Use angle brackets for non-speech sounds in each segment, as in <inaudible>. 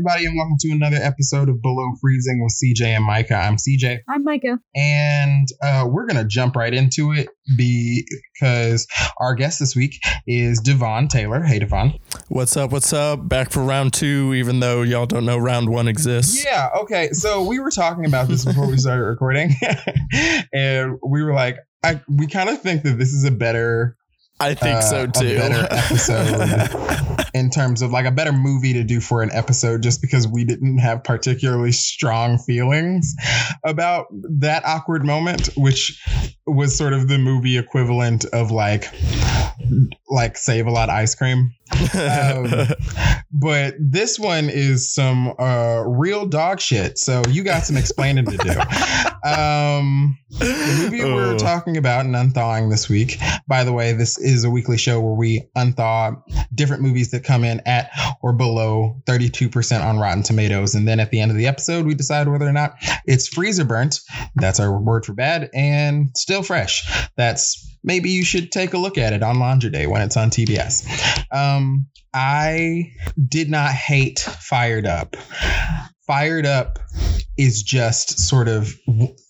Hey, everybody, and welcome to another episode of Below Freezing with CJ and Micah. I'm CJ, I'm Micah. and uh, we're going to jump right into it because our guest this week is Devon Taylor. Hey, Devon. What's up? What's up? Back for round two, even though y'all don't know round one exists. Yeah, okay. So we were talking about this before we started <laughs> recording, <laughs> and we were like, I, we kind of think that this is a better I think uh, so a too. better episode <laughs> in terms of like a better movie to do for an episode just because we didn't have particularly strong feelings about that awkward moment which was sort of the movie equivalent of like like save a lot ice cream um, <laughs> but this one is some uh real dog shit so you got some explaining to do um the movie we're Oh. talking about and unthawing this week by the way this is a weekly show where we unthaw different movies that come in at or below 32% on rotten tomatoes. And then at the end of the episode we decide whether or not it's freezer burnt. That's our word for bad and still fresh. That's maybe you should take a look at it on laundry day when it's on tbs um i did not hate fired up. Fired up is just sort of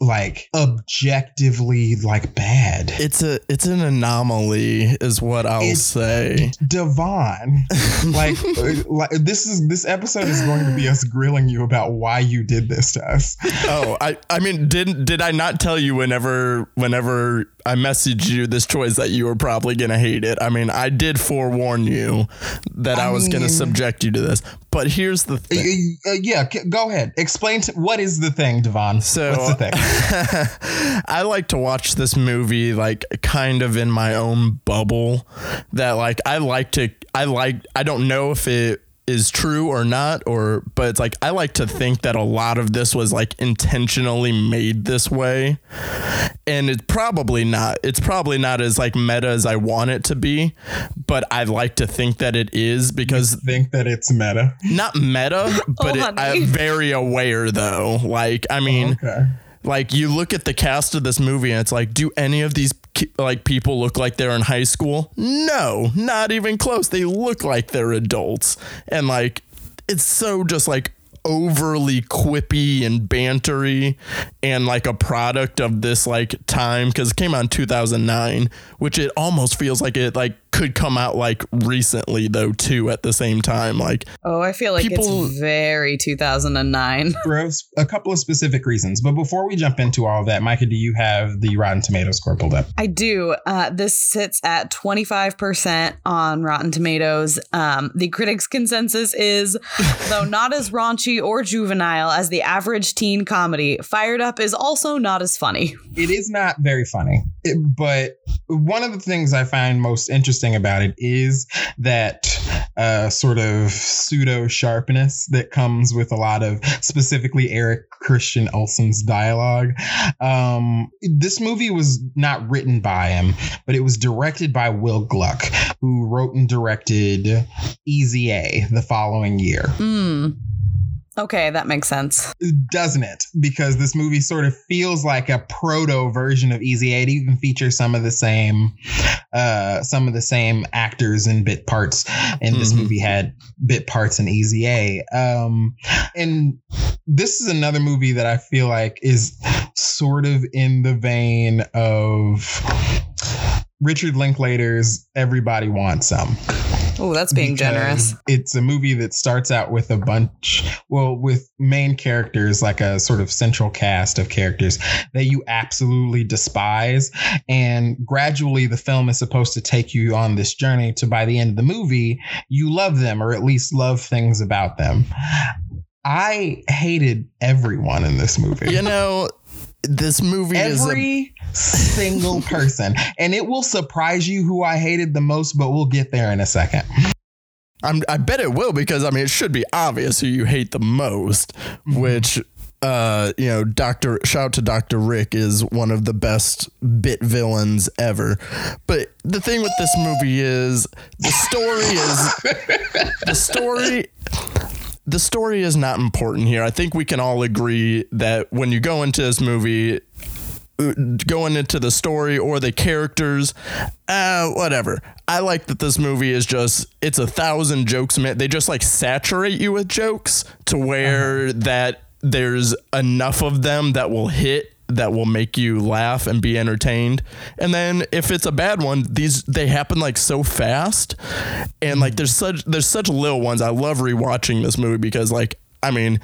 like objectively like bad it's a it's an anomaly, is what I'll It's- say. Devon, <laughs> like, like this is this episode is going to be us grilling you about why you did this to us. oh, I I mean, didn't did I not tell you whenever whenever I messaged you this choice that you were probably gonna hate it? I mean, I did forewarn you that I, I was gonna subject you to this. But here's the Uh, thing. uh, yeah, go ahead. Explain to, what is the thing, Devon. So What's the thing? <laughs> I like to watch this movie like kind of in my own bubble that like I like to I like I don't know if it is true or not or but it's like I like to think that a lot of this was like intentionally made this way and it's probably not it's probably not as like meta as I want it to be but I like to think that it is because Think that it's meta. not meta <laughs> oh, but it. I'm very aware though like I mean oh, Okay. Like you look at the cast of this movie and it's like do any of these like people look like they're in high school? No not even close. They look like they're adults. And like it's so just like overly quippy and bantery and like a product of this like time. Because it came out in 2009 which it almost feels like it like could come out like recently though too at the same time like Oh, I feel like People- it's very 2009. For a s- <laughs> a couple of specific reasons, but before we jump into all of that, Micah, do you have the Rotten Tomatoes score pulled up? I do. Uh, this sits at 25% on Rotten Tomatoes. Um, the critics' consensus is, <laughs> though not as raunchy or juvenile as the average teen comedy, Fired Up is also not as funny. It is not very funny, It- but one of the things I find most interesting about it is that uh, sort of pseudo sharpness that comes with a lot of specifically Eric Christian Olsen's dialogue. Um, this movie was not written by him, but it was directed by Will Gluck, who wrote and directed Easy A the following year. Hmm. Okay, that makes sense. doesn't it? Because this movie sort of feels like a proto version of Easy A. It even features some of the same, uh, some of the same actors and bit parts. And this Mhm. movie had bit parts in Easy A. Um, and this is another movie that I feel like is sort of in the vein of Richard Linklater's Everybody Wants Some Oh, that's being generous. It's a movie that starts out with a bunch, well, with main characters, like a sort of central cast of characters that you absolutely despise. And gradually, the film is supposed to take you on this journey to by the end of the movie, you love them or at least love things about them. I hated everyone in this movie. you know this movie is a Every single <laughs> person. And it will surprise you who I hated the most, but we'll get there in a second. I'm, I bet it will because I mean it should be obvious who you hate the most, which uh you know Dr. shout out to Dr. Rick is one of the best bit villains ever. But the thing with this movie is the story is the story the story is not important here. I think we can all agree that when you go into this movie going into the story or the characters, uh, whatever. I like that this movie is just it's a thousand jokes. They just like saturate you with jokes to where uh-huh. that there's enough of them that will hit that will make you laugh and be entertained. And then if it's a bad one, these they happen like so fast. And like there's such there's such little ones. I love rewatching this movie because like I mean,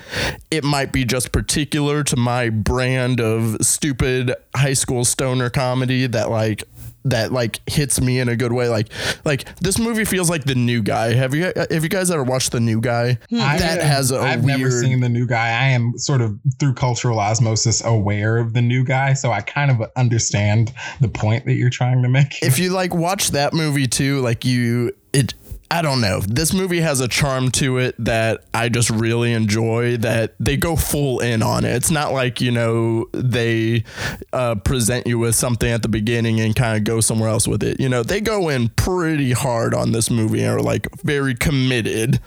it might be just particular to my brand of stupid high school stoner comedy that like that like hits me in a good way. Like like this movie feels like the new guy. Have you have you guys ever watched the new guy? Hmm. that has a I've weird... never seen the new guy. I am sort of through cultural osmosis aware of the new guy, so I kind of understand the point that you're trying to make. If you like watch that movie too, like you it I don't know. This movie has a charm to it that I just really enjoy. That they go full in on it. It's not like you know they uh, present you with something at the beginning and kind of go somewhere else with it. You know they go in pretty hard on this movie and are like very committed.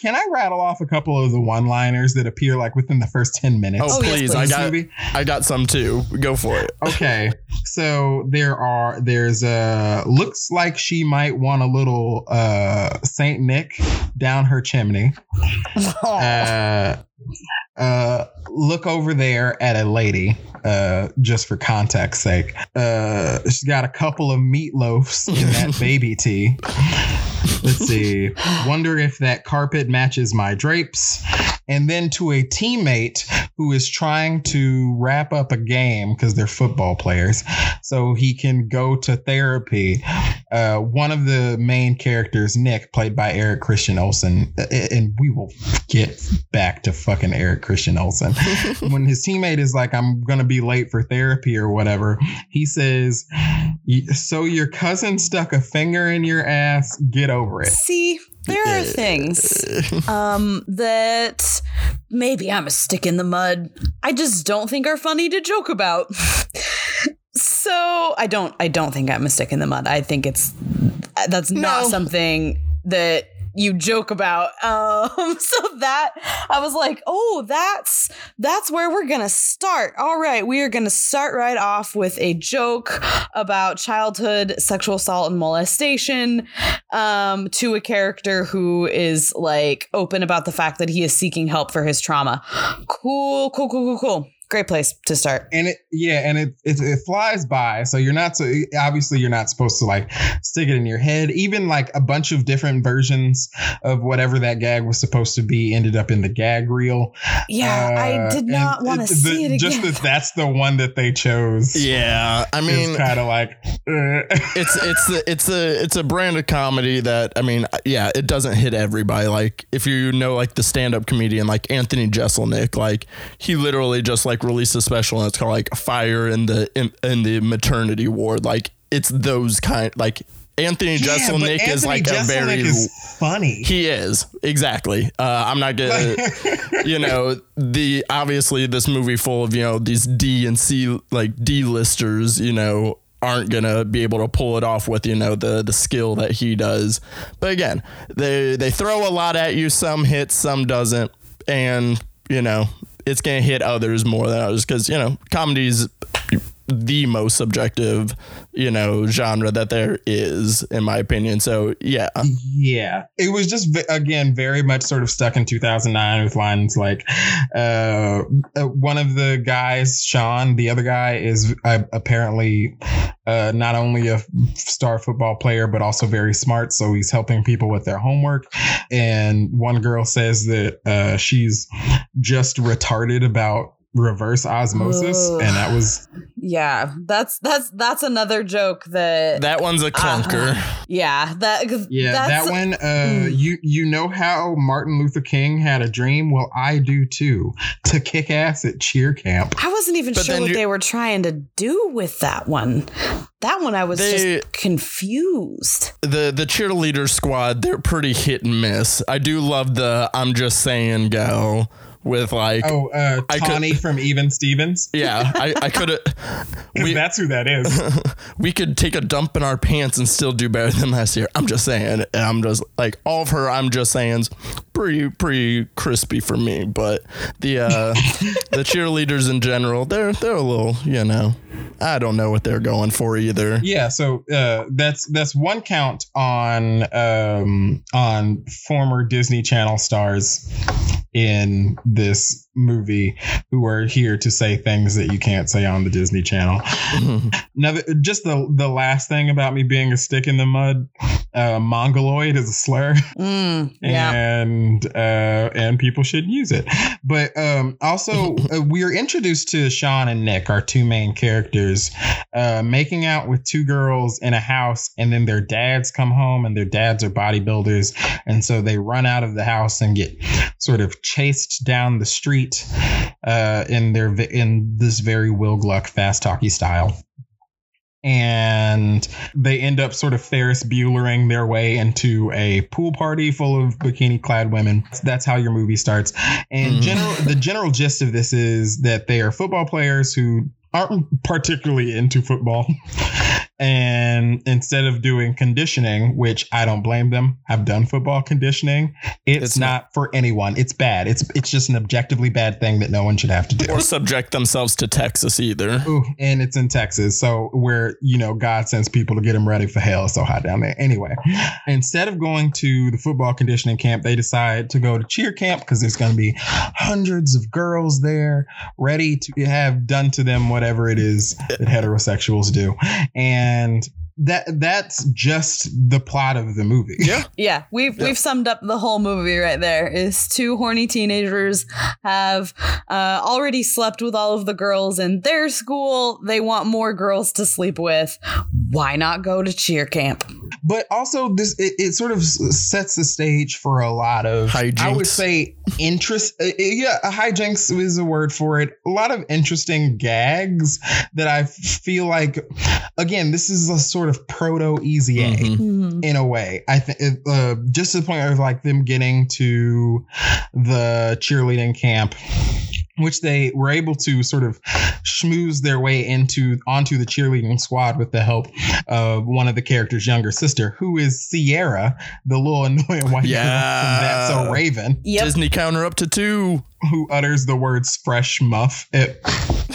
Can I rattle off a couple of the one-liners that appear like within the first ten minutes? Oh, please! I got movie? I got some too. Go for it. Okay, so there are there's a looks like she might want a little uh Saint Nick down her chimney. <laughs> uh, uh, look over there at a lady. Uh, just for context sake, uh, she's got a couple of meatloafs in that <laughs> baby tea. Let's see. Wonder if that carpet matches my drapes. And then to a teammate who is trying to wrap up a game because they're football players, so he can go to therapy. Uh, one of the main characters, Nick, played by Eric Christian Olsen, and we will get back to fucking Eric Christian Olsen. <laughs> when his teammate is like, I'm going to be late for therapy or whatever, he says, So your cousin stuck a finger in your ass? Get over it. See, there are things <laughs> um, that maybe I'm a stick in the mud. I just don't think are funny to joke about. so I don't. I don't think I'm a stick in the mud. I think it's that's not something that you joke about. <laughs> Um, so that I was like, oh, that's that's where we're gonna start. All right, we are gonna start right off with a joke about childhood sexual assault and molestation um, to a character who is like open about the fact that he is seeking help for his trauma. Cool, cool, cool, cool, cool great place to start. And it, yeah, and it, it, it flies by. So you're not so obviously you're not supposed to like stick it in your head. Even like a bunch of different versions of whatever that gag was supposed to be ended up in the gag reel. Yeah, uh, I did not want to see it again. Just that that's the one that they chose. Yeah, I mean, kind of like uh. it's it's a, it's a it's a brand of comedy that I mean, yeah, it doesn't hit everybody. Like if you know like the stand up comedian like Anthony Jeselnik, like he literally just like like released a special and it's called like Fire in the in, in the maternity ward. Like it's those kind like Anthony yeah, Jeselnik is like Jeselnik a very is funny. He is exactly. Uh, I'm not gonna, <laughs> you know, the obviously this movie full of you know these D and C like D listers, you know, aren't gonna be able to pull it off with you know the the skill that he does. But again, they they throw a lot at you. Some hits, some doesn't, and you know it's going to hit others more than others because you know comedies the most subjective, you know, genre that there is, in my opinion. So yeah, yeah, it was just again very much sort of stuck in 2009 with lines like, uh, uh, one of the guys, Sean, the other guy is uh, apparently uh, not only a star football player but also very smart. So he's helping people with their homework. And one girl says that uh, she's just retarded about reverse osmosis Ugh. and that was yeah that's that's that's another joke that that one's a clunker uh, yeah that yeah that one uh mm. you you know how martin luther king had a dream well i do too to kick ass at cheer camp i wasn't even but sure what they were trying to do with that one that one I was they, just confused. The the cheerleader squad, they're pretty hit and miss. I do love the I'm just saying go with like Oh, uh, I could- Tawny from Even Stevens. <laughs> yeah, I, I could have <laughs> we, that's who that is. <laughs> we could take a dump in our pants and still do better than last year. I'm just saying. And I'm just like all of her. I'm just saying's pretty pretty crispy for me. But the uh, <laughs> the cheerleaders in general, they're they're a little you know. I don't know what they're going for either. Yeah, so uh, that's that's one count on um, on former Disney Channel stars in this movie who are here to say things that you can't say on the Disney Channel. <laughs> Now, just the the last thing about me being a stick in the mud, uh, mongoloid is a slur, Mm, yeah. and uh, and people should use it. But um, also, <laughs> uh, we are introduced to Sean and Nick, our two main characters, uh, making out with two girls in a house, and then their dads come home, and their dads are bodybuilders, and so they run out of the house and get sort of chased down the street uh, in their in this very Will Gluck fast talky style. And they end up sort of Ferris Buellering their way into a pool party full of bikini clad women. That's how your movie starts. And Mhm. general the general gist of this is that they are football players who aren't particularly into football. And instead of doing conditioning, which I don't blame them, have done football conditioning. It's, It's not, not- for anyone. It's bad. It's it's just an objectively bad thing that no one should have to do. Or subject themselves to Texas either. Ooh, and it's in Texas, so where you know God sends people to get them ready for hell. So hot down there. Anyway, instead of going to the football conditioning camp, they decide to go to cheer camp because there's going to be hundreds of girls there ready to have done to them whatever it is that heterosexuals do, and and that that's just the plot of the movie. Yeah. <laughs> Yeah, we've Yeah. we've summed up the whole movie right there. Is two horny teenagers have uh, already slept with all of the girls in their school. They want more girls to sleep with. Why not go to cheer camp? but also this it, it sort of sets the stage for a lot of i would say interest uh, uh, yeah a hijinks is a word for it a lot of interesting gags that i feel like again this is a sort of proto easy a Mhm. Mhm. in a way i think uh, just to the point of like them getting to the cheerleading camp which they were able to sort of schmooze their way into onto the cheerleading squad with the help of one of the characters' younger sister, who is Sierra, the little <laughs> annoying white girl from That's So Yeah. Raven, Yep. Disney counter up to two. who utters the words "fresh muff" at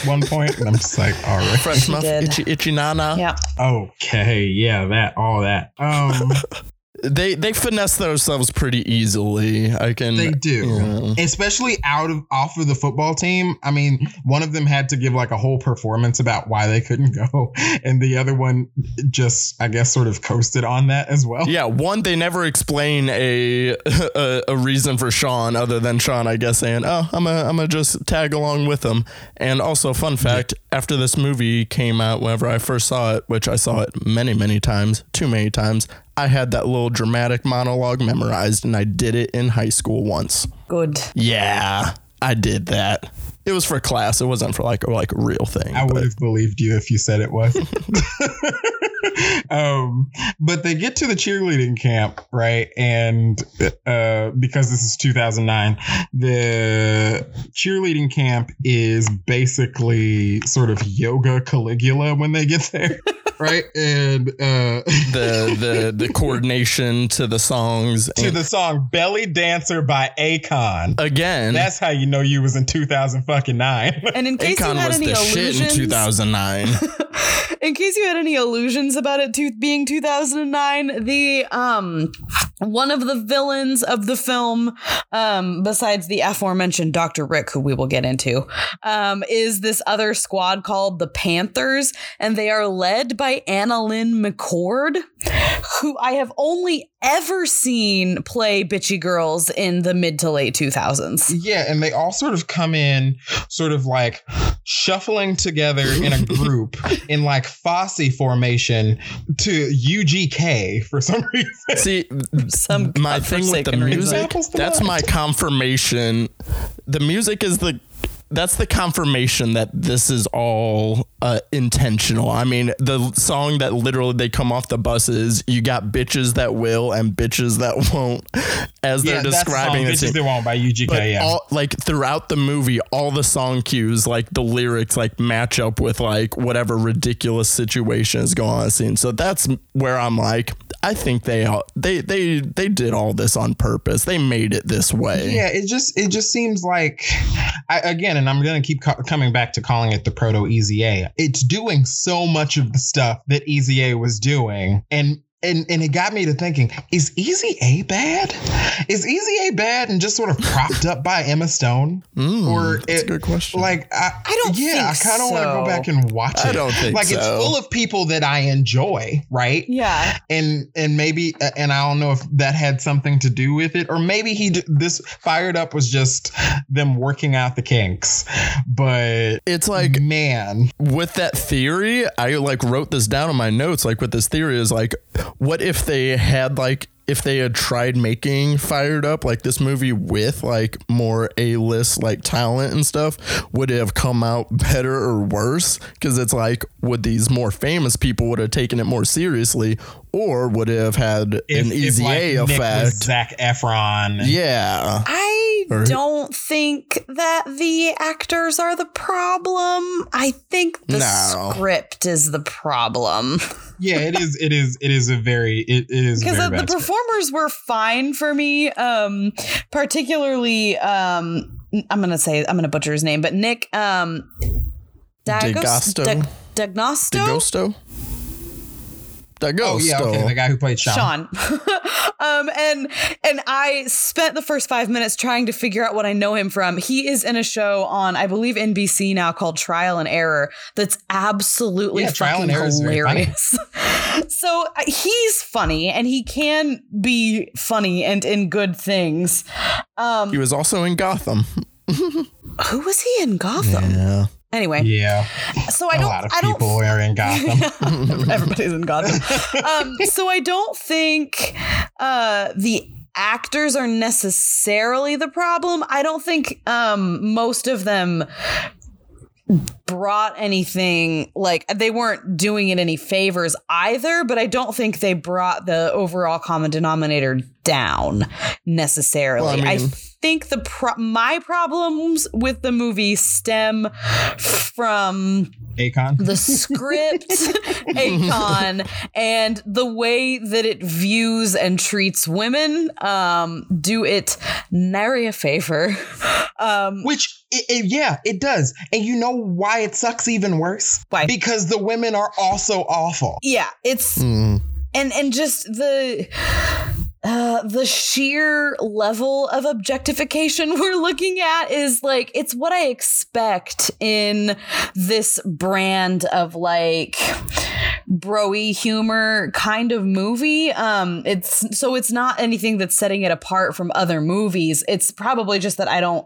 one point, and I'm just like, all right, Fresh She muff, itchy, itchy nana. Yeah. okay, yeah, that, all that. Um, <laughs> They they finesse themselves pretty easily. I can. They do. Yeah. especially out of off of the football team. I mean, one of them had to give like a whole performance about why they couldn't go, <laughs> and the other one just, I guess, sort of coasted on that as well. Yeah, one they never explain a, <laughs> a a reason for Sean other than Sean, I guess, saying, "Oh, I'm a I'm gonna just tag along with them." And also, fun fact: after this movie came out, whenever I first saw it, which I saw it many many times, too many times, I had that little dramatic monologue memorized, and I did it in high school once. Good. Yeah, I did that. It was for class. It wasn't for like a, like real thing. I would have believed you if you said it was. <laughs> <laughs> um, but they get to the cheerleading camp, right? And uh, because this is 2009, the cheerleading camp is basically sort of yoga Caligula when they get there, <laughs> right? And uh, the the the coordination to the songs to the song "Belly Dancer" by Akon. again That's how you know you was in 2000 fucking nine. And in case you had was any the shit in illusions, 2009 <laughs> in case you had any illusions about it to being 2009, the um one of the villains of the film, um, besides the aforementioned Dr. Rick, who we will get into, um, is this other squad called the Panthers, and they are led by AnnaLynne McCord, who I have only ever seen play bitchy girls in the mid to late 2000s. Yeah, and they all sort of come in, sort of like shuffling together in a group <laughs> in like Fosse formation to UGK for some reason. see Some my thing with the music, that's my confirmation the music is the that's the confirmation that this is all uh, intentional. I mean, the song that literally they come off the buses, you got bitches that will and bitches that won't, as they're describing it. Bitches that won't by UGK. But yeah, all, like throughout the movie, all the song cues, like the lyrics, like match up with like whatever ridiculous situation is going on in the scene. So that's where I'm like, I think they they they they did all this on purpose. They made it this way. Yeah, it just it just seems like I, again, and I'm gonna keep co- coming back to calling it the proto Easy A, It's doing so much of the stuff that Easy A was doing, and and and it got me to thinking: Is Easy A bad? Is Easy A bad and just sort of propped up by Emma Stone? <laughs> Mm, or that's it, a good question. Like I, I don't. Yeah, I kind of want to go back and watch it. I don't think like so. it's full of people that I enjoy, right? Yeah. And and maybe and I don't know if that had something to do with it, or maybe he this fired up was just them working out the kinks. But it's like man, with that theory, I like wrote this down in my notes. Like with this theory is like, what if they had like if they had tried making fired up like this movie with like more a-list like talent and stuff would it have come out better or worse? Because it's like would these more famous people would have taken it more seriously? Or would it have had if, an easy if, like, a Nick was effect? Zac Efron. yeah. I Or- don't think that the actors are the problem. I think the No. script is the problem. <laughs> yeah, it is. It is. It is a very. It, it is because very the performers were fine for me um particularly um i'm gonna say i'm gonna butcher his name but nick um Dagos- DeGosto? Dag- Dagnosto? D'Agosto D'Agosto Oh yeah, okay, the guy who played Sean. Sean. <laughs> um, and and I spent the first five minutes trying to figure out what I know him from. He is in a show on, I believe, NBC now called Trial and Error. That's absolutely Yeah, Trial and Error is very funny. hilarious. <laughs> so uh, he's funny, and he can be funny and in good things. Um, he was also in Gotham <laughs> who was he in Gotham? yeah Anyway, Yeah, so I a don't. lot of I don't people are in Gotham. <laughs> Everybody's in Gotham. um, <laughs> so I don't think uh, the actors are necessarily the problem. I don't think um, most of them brought anything like they weren't doing it any favors either but i don't think they brought the overall common denominator down necessarily Well, I I mean- think the pro- my problems with the movie stem from Akon. the script, <laughs> Akon, and the way that it views and treats women um, do it nary a favor. Um, Which, it, it- yeah, it does. And you know why it sucks even worse? Why? Because the women are also awful. yeah, it's Mm. and and just the uh, the sheer level of objectification <laughs> we're looking at is like it's what I expect in this brand of like broy humor kind of movie. Um, it's so it's not anything that's setting it apart from other movies. It's probably just that I don't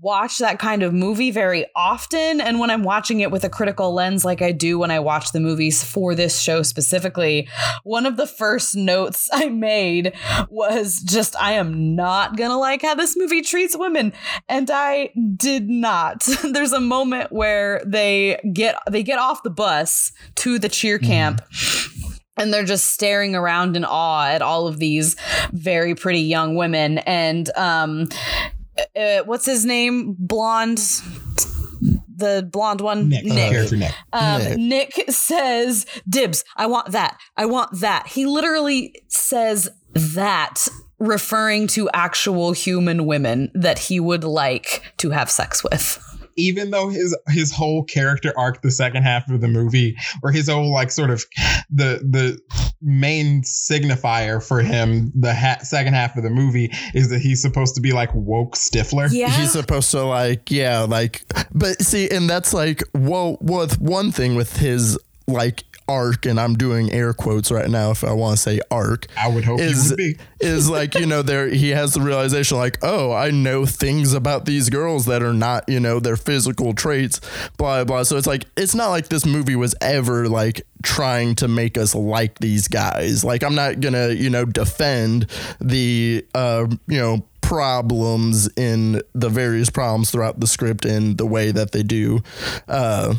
watch that kind of movie very often, and when I'm watching it with a critical lens, like I do when I watch the movies for this show specifically, one of the first notes <laughs> I made was just I am not gonna like how this movie treats women, and I did not. <laughs> There's a moment where they get they get off the bus to the cheer camp. And they're just staring around in awe at all of these very pretty young women. And um, uh, what's his name? Blonde, the blonde one, Nick, character Nick. um, Nick. Nick. says, Dibs, I want that. I want that. He literally says that, referring to actual human women that he would like to have sex with. Even though his his whole character arc, the second half of the movie, or his whole like sort of the the main signifier for him, the ha- second half of the movie is that he's supposed to be like woke Stifler. Yeah. He's supposed to like, yeah, like, but see, and that's like, well, with one thing with his like arc, and I'm doing air quotes right now if I want to say arc, I would hope is would be. is like you know there he has the realization like oh I know things about these girls that are not you know their physical traits blah blah so it's like it's not like this movie was ever like trying to make us like these guys like I'm not gonna you know defend the uh you know problems in the various problems throughout the script and the way that they do, uh,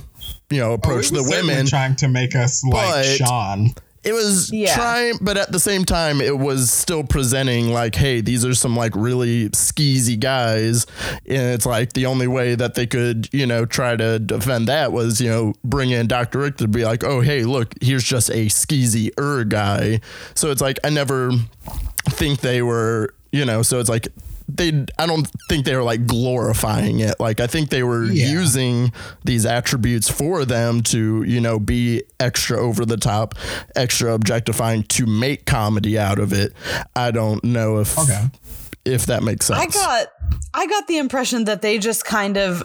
you know, approach Oh, the women. trying to make us like But- Sean. It was Yeah. trying, but at the same time, it was still presenting like, hey, these are some like really skeezy guys. And it's like the only way that they could, you know, try to defend that was, you know, bring in Dr. Rick to be like, oh, hey, look, here's just a skeezy er guy. So it's like, I never think they were, you know, so it's like, they I don't think they were like glorifying it. Like I think they were Yeah. using these attributes for them to, you know, be extra over the top, extra objectifying to make comedy out of it. I don't know if Okay. if that makes sense. I got I got the impression that they just kind of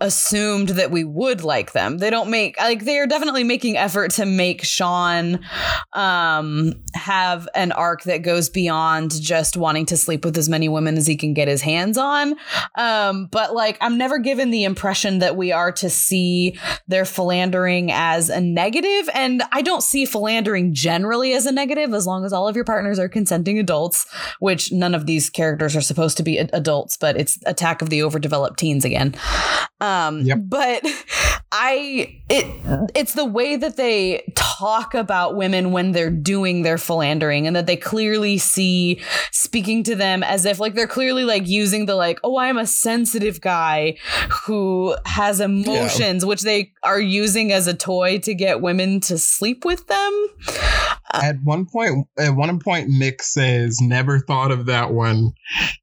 assumed that we would like them. They don't make like they are definitely making effort to make Sean um have an arc that goes beyond just wanting to sleep with as many women as he can get his hands on. Um but like I'm never given the impression that we are to see their philandering as a negative and I don't see philandering generally as a negative as long as all of your partners are consenting adults, which none of these characters are supposed to be ad- adults, but it's attack of the overdeveloped teens again. Um Yep. but <laughs> I it it's the way that they talk about women when they're doing their philandering and that they clearly see speaking to them as if like they're clearly like using the like oh I'm a sensitive guy who has emotions which they are using as a toy to get women to sleep with them. Uh, at one point, at one point, Nick says, "Never thought of that one."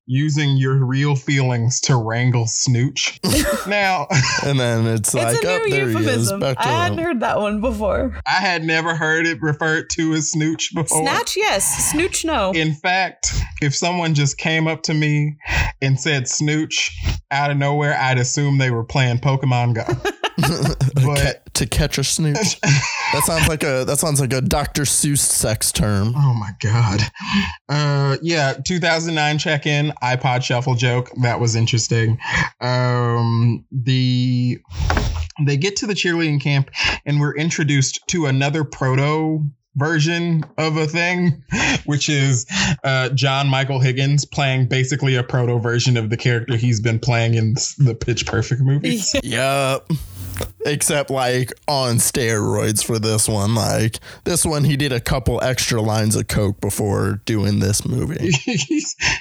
Using your real feelings to wrangle Snooch. <laughs> now, and then it's, It's like, a oh, new he is. euphemism. I hadn't heard that one before. I had never heard it referred to as Snooch before. Snatch, yes. Snooch, no. In fact, if someone just came up to me and said Snooch out of nowhere, I'd assume they were playing Pokemon Go. <laughs> But- Ca- to catch a snooch. <laughs> that sounds like a that sounds like a Dr. Seuss sex term. Oh my god. Uh yeah, 2009 check-in iPod shuffle joke. That was interesting. Um the they get to the cheerleading camp and we're introduced to another proto version of a thing which is uh John Michael Higgins playing basically a proto version of the character he's been playing in the Pitch Perfect movies. <laughs> Yup. Except like on steroids for this one. Like this one, he did a couple extra lines of coke before doing this movie. <laughs>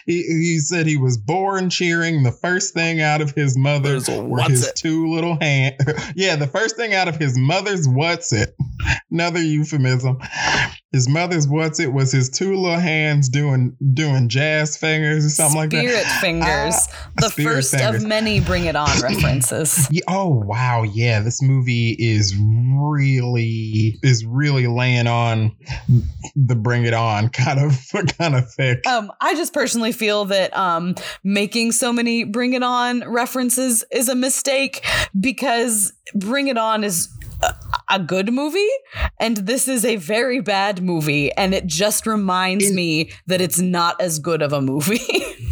He, he said he was born cheering. The first thing out of his mother's There's were what's his it? two little hands. <laughs> yeah, the first thing out of his mother's what's it? <laughs> Another euphemism. His mother's what's it was his two little hands doing doing jazz fingers or something like that. Spirit fingers. Ah, the Spirit first fingers. of many Bring It On references. Oh wow, yeah, this movie is really is really laying on the bring it on kind of <laughs> kind of thick. Um, I just personally feel that um, making so many Bring It On references is a mistake because Bring It On is a, a good movie and this is a very bad movie and it just reminds In- me that it's not as good of a movie. <laughs>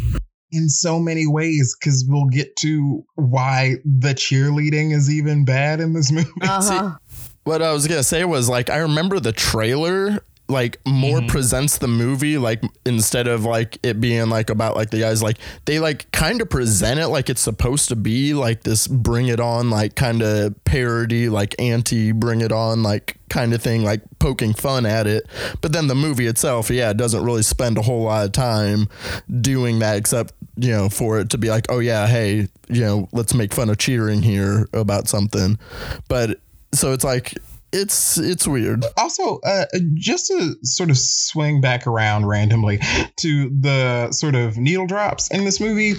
in so many ways because we'll get to why the cheerleading is even bad in this <laughs> movie. uh-huh. What I was gonna say was like I remember the trailer like more Mhm. presents the movie like instead of like it being like about like the guys like they like kind of present it like it's supposed to be like this bring it on like kind of parody like anti bring it on like kind of thing like poking fun at it but then the movie itself yeah it doesn't really spend a whole lot of time doing that except you know for it to be like oh yeah hey you know let's make fun of cheering here about something. But so it's like it's it's weird Also, uh, just to sort of swing back around randomly to the sort of needle drops in this movie,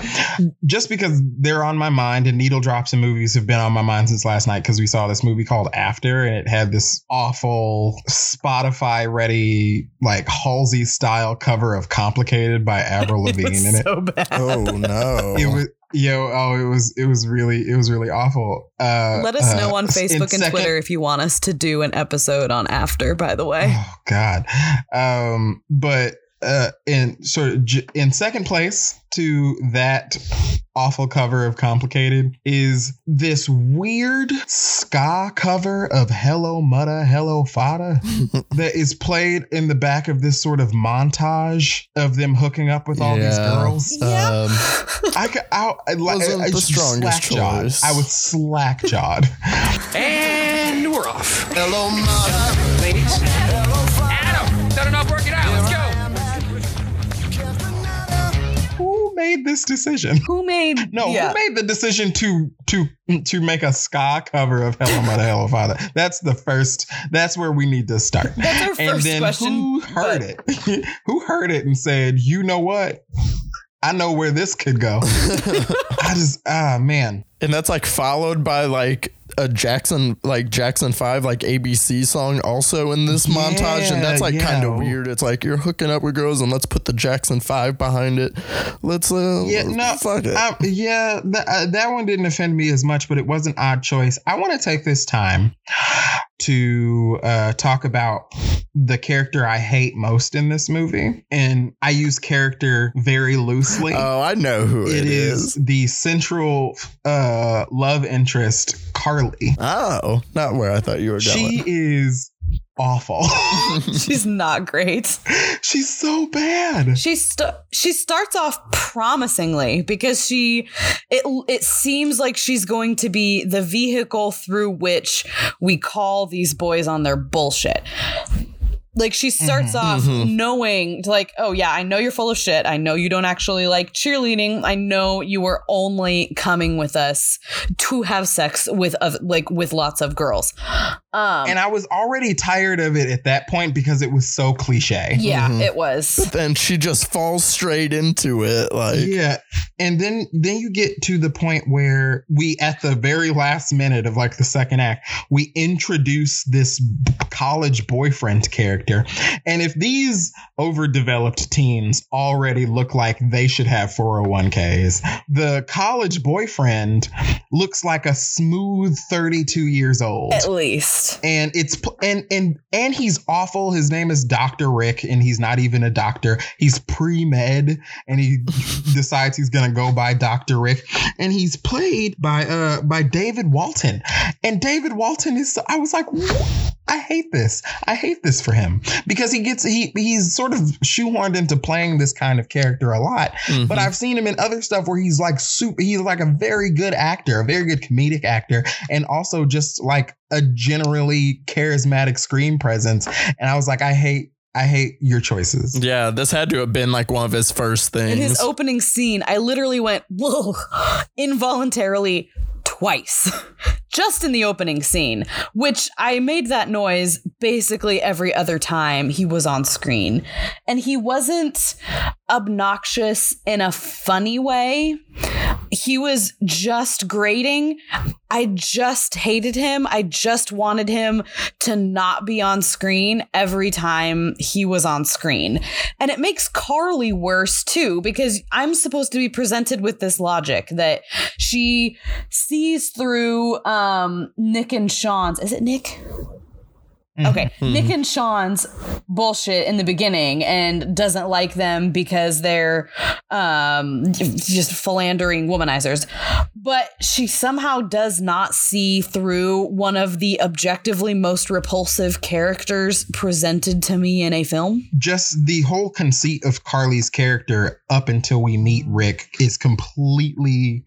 just because they're on my mind and needle drops in movies have been on my mind since last night because we saw this movie called After and it had this awful Spotify ready, like Halsey style cover of Complicated by Avril <laughs> It Lavigne in it. so bad. oh no It was. Yo, oh, it was it was really it was really awful. Uh, Let us uh, know on Facebook and second- Twitter if you want us to do an episode on After, by the way. Oh God. Um, but uh, in sort of j- in second place to that awful cover of Complicated is this weird ska cover of Hello Muddah, Hello Faddah <laughs> that is played in the back of this sort of montage of them hooking up with all these girls. Yeah. Um, <laughs> I could, I, I, Wasn't I, the strongest slack-jawed. I was slack jawed. <laughs> And we're off. Hello, mother. Ladies. Made this decision? Who made <laughs> No, yeah. who made the decision to to to make a ska cover of Hello Mother Hello Father? That's the first. That's where we need to start. That's our and first then question, who heard it? <laughs> who heard it and said, "You know what? I know where this could go." <laughs> I just ah man. and that's like followed by like a Jackson like Jackson 5 like ABC song also in this montage and that's like Yeah, kind of weird it's like you're hooking up with girls and let's put the Jackson 5 behind it let's uh Yeah, no, fuck it um, yeah, that uh, that one didn't offend me as much, but it was an odd choice. I want to take this time to uh, talk about the character I hate most in this movie, and I use character very loosely. oh I know who it is, the central uh, love interest, Carly. Oh not where I thought you were going She is awful. <laughs> <laughs> She's not great. She's so bad. She st- she starts off promisingly because she it it seems like she's going to be the vehicle through which we call these boys on their bullshit. Like she starts mm-hmm. off mm-hmm. knowing like, oh yeah, I know you're full of shit. I know you don't actually like cheerleading. I know you were only coming with us to have sex with of like with lots of girls. Um And I was already tired of it at that point because it was so cliche. yeah, it was. But then she just falls straight into it like yeah and then then you get to the point where we at the very last minute of like the second act we introduce this college boyfriend character and if these overdeveloped teens already look like they should have 401ks the college boyfriend looks like a smooth 32 years old At least. And it's and and and he's awful. His name is Doctor Rick, and he's not even a doctor. He's pre med, and he <laughs> decides he's gonna go by Doctor Rick, and he's played by uh by David Walton, and David Walton is. I was like. "What? I hate this. I hate this for him because he gets he he's sort of shoehorned into playing this kind of character a lot. Mm-hmm. But I've seen him in other stuff where he's like super. He's like a very good actor, a very good comedic actor, and also just like a generally charismatic screen presence. And I was like, I hate, I hate your choices. yeah this had to have been like one of his first things In his opening scene, I literally went, whoa, <laughs> involuntarily twice. <laughs> Just in the opening scene, which I made that noise basically every other time he was on screen. And he wasn't obnoxious in a funny way. He was just grating. I just hated him. I just wanted him to not be on screen every time he was on screen. And it makes Carly worse too, because I'm supposed to be presented with this logic that she sees through um, Nick and Sean's. Is it Nick? Okay, Nick and Sean's bullshit in the beginning and doesn't like them because they're um just philandering womanizers. But she somehow does not see through one of the objectively most repulsive characters presented to me in a film. Just the whole conceit of Carly's character up until we meet Rick is completely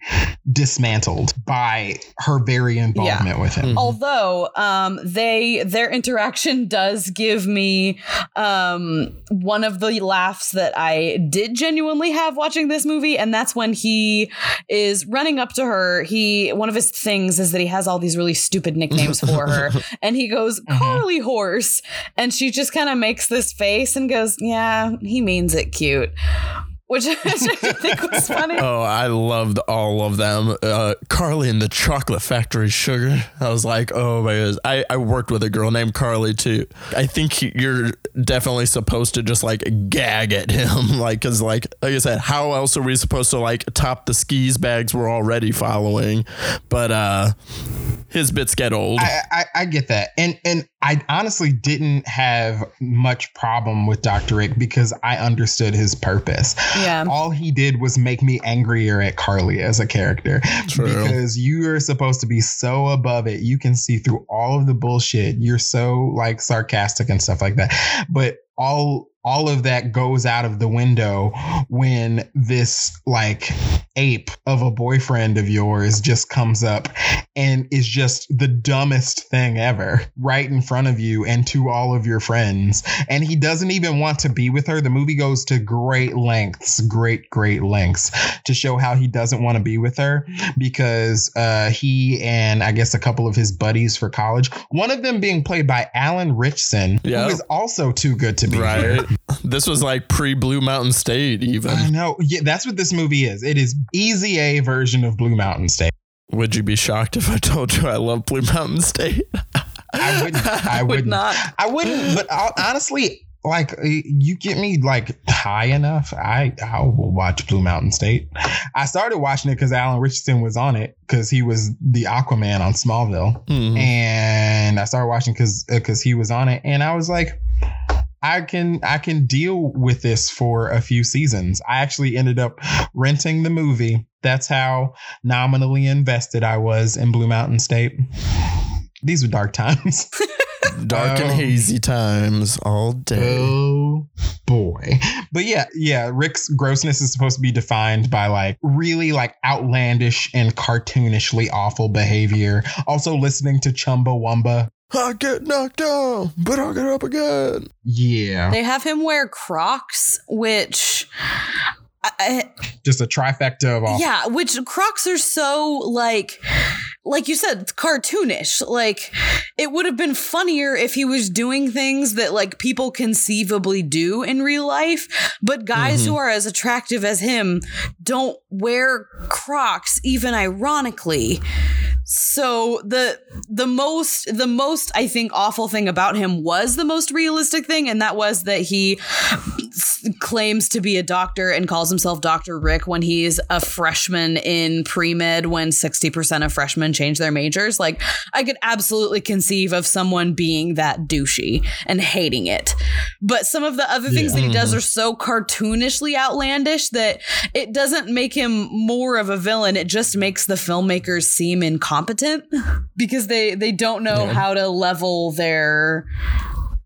dismantled by her very involvement with him. Although um they their interaction does give me um one of the laughs that I did genuinely have watching this movie and that's when he is running up to her. He one of his things is that he has all these really stupid nicknames for her <laughs> and he goes Carly horse and she just kind of makes this face and goes yeah he means it cute which, <laughs> which I think was funny. Oh, I loved all of them. Uh, Carly and the Chocolate Factory Sugar. I was like, oh my goodness. I, I worked with a girl named Carly too. I think you're definitely supposed to just like gag at him. <laughs> Like, cause like, like I said, how else are we supposed to like top the skis bags we're already following? But, uh, his bits get old. I, I, I get that, and and I honestly didn't have much problem with Doctor Rick because I understood his purpose. Yeah. <laughs> all he did was make me angrier at Carly as a character True. because you are supposed to be so above it, you can see through all of the bullshit. You're so like sarcastic and stuff like that, but all all of that goes out of the window when this like ape of a boyfriend of yours just comes up and is just the dumbest thing ever right in front of you and to all of your friends and he doesn't even want to be with her the movie goes to great lengths great great lengths to show how he doesn't want to be with her because uh, he and i guess a couple of his buddies for college one of them being played by alan ritchson Yeah. who is also too good to be here right. <laughs> this was like pre Blue Mountain State, even. I know. Yeah, that's what this movie is. It is easy A version of Blue Mountain State. Would you be shocked if I told you I love Blue Mountain State? I wouldn't. <laughs> I, would wouldn't. I wouldn't. But I'll, honestly, like uh, you get me like high enough, I I will watch Blue Mountain State. I started watching it because Alan Ritchson was on it because he was the Aquaman on Smallville, Mhm. and I started watching because because he was on it, and I was like. I can I can deal with this for a few seasons. I actually ended up renting the movie. That's how nominally invested I was in Blue Mountain State. These were dark times. <laughs> Dark and Um, hazy times all day. Oh boy. But yeah, yeah, Rick's grossness is supposed to be defined by like really like outlandish and cartoonishly awful behavior. Also listening to Chumbawamba. I get knocked down, but I'll get up again. Yeah. They have him wear Crocs, which. I, Just a trifecta of awful. yeah, which Crocs are so like like you said, cartoonish. Like it would have been funnier if he was doing things that like people conceivably do in real life, but guys who mm-hmm. are as attractive as him don't wear Crocs even ironically. So the the most the most I think awful thing about him was the most realistic thing and that was that he claims to be a doctor and calls himself Dr. Rick when he's a freshman in pre-med when 60% of freshmen change their majors. Like I could absolutely conceive of someone being that douchey and hating it. But some of the other things that he does are so cartoonishly outlandish that it doesn't make him more of a villain. It just makes the filmmakers seem incompetent <laughs> because they they don't know Yeah. how to level their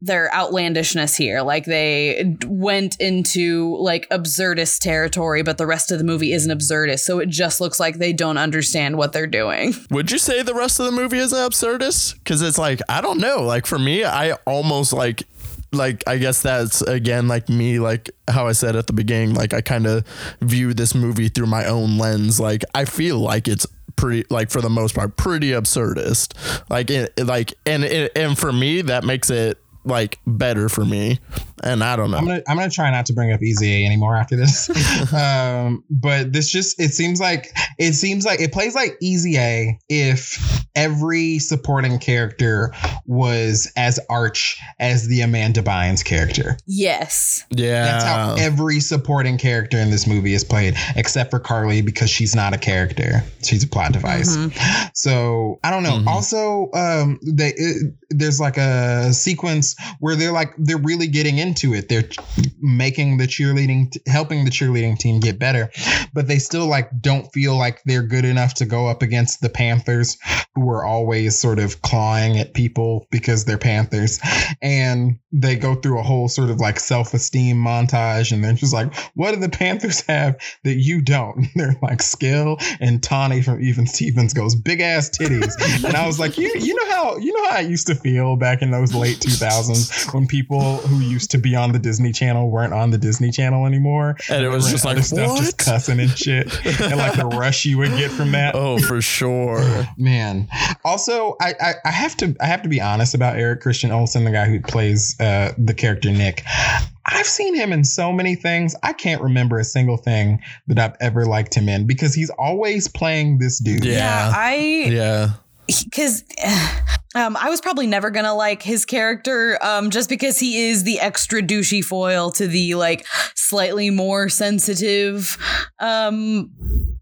their outlandishness here. Like they went into like absurdist territory, but the rest of the movie isn't absurdist. So it just looks like they don't understand what they're doing. <laughs> Would you say the rest of the movie is absurdist? Because it's like I don't know. Like for me, I almost like like I guess that's again like me like how I said at the beginning. Like I kind of view this movie through my own lens. Like I feel like it's pretty like for the most part pretty absurdist. Like it like and it, and for me that makes it like better for me. And I don't know. I'm gonna I'm gonna try not to bring up Easy A anymore after this. <laughs> um, but this just it seems like it seems like it plays like Easy A if every supporting character was as arch as the Amanda Bynes character. Yes. yeah. That's how every supporting character in this movie is played, except for Carly because she's not a character; she's a plot device. So I don't know. Also, um, they it, there's like a sequence where they're like they're really getting into it. They're making the cheerleading, helping the cheerleading team get better, but they still like don't feel like they're good enough to go up against the Panthers, who are always sort of clawing at people because they're Panthers, and they go through a whole sort of like self-esteem montage, and they're just like, "What do the Panthers have that you don't?" <laughs> they're like skill, and Tawny from Even Stevens goes big ass titties, and I was like, "You you know how you know how I used to feel back in those late <laughs> 2000s when people who used to be on the Disney Channel weren't on the Disney Channel anymore, And it was just like, other stuff just cussing and shit, and like the rush you would get from that." Oh, for sure. <sighs> Man. Also, I, I I have to I have to be honest about Eric Christian Olsen, the guy who plays uh, the character Nick. I've seen him in so many things. I can't remember a single thing that I've ever liked him in because he's always playing this dude. Yeah. Yeah, I Yeah. Because <sighs> um, I was probably never gonna like his character um, just because he is the extra douchey foil to the like slightly more sensitive um,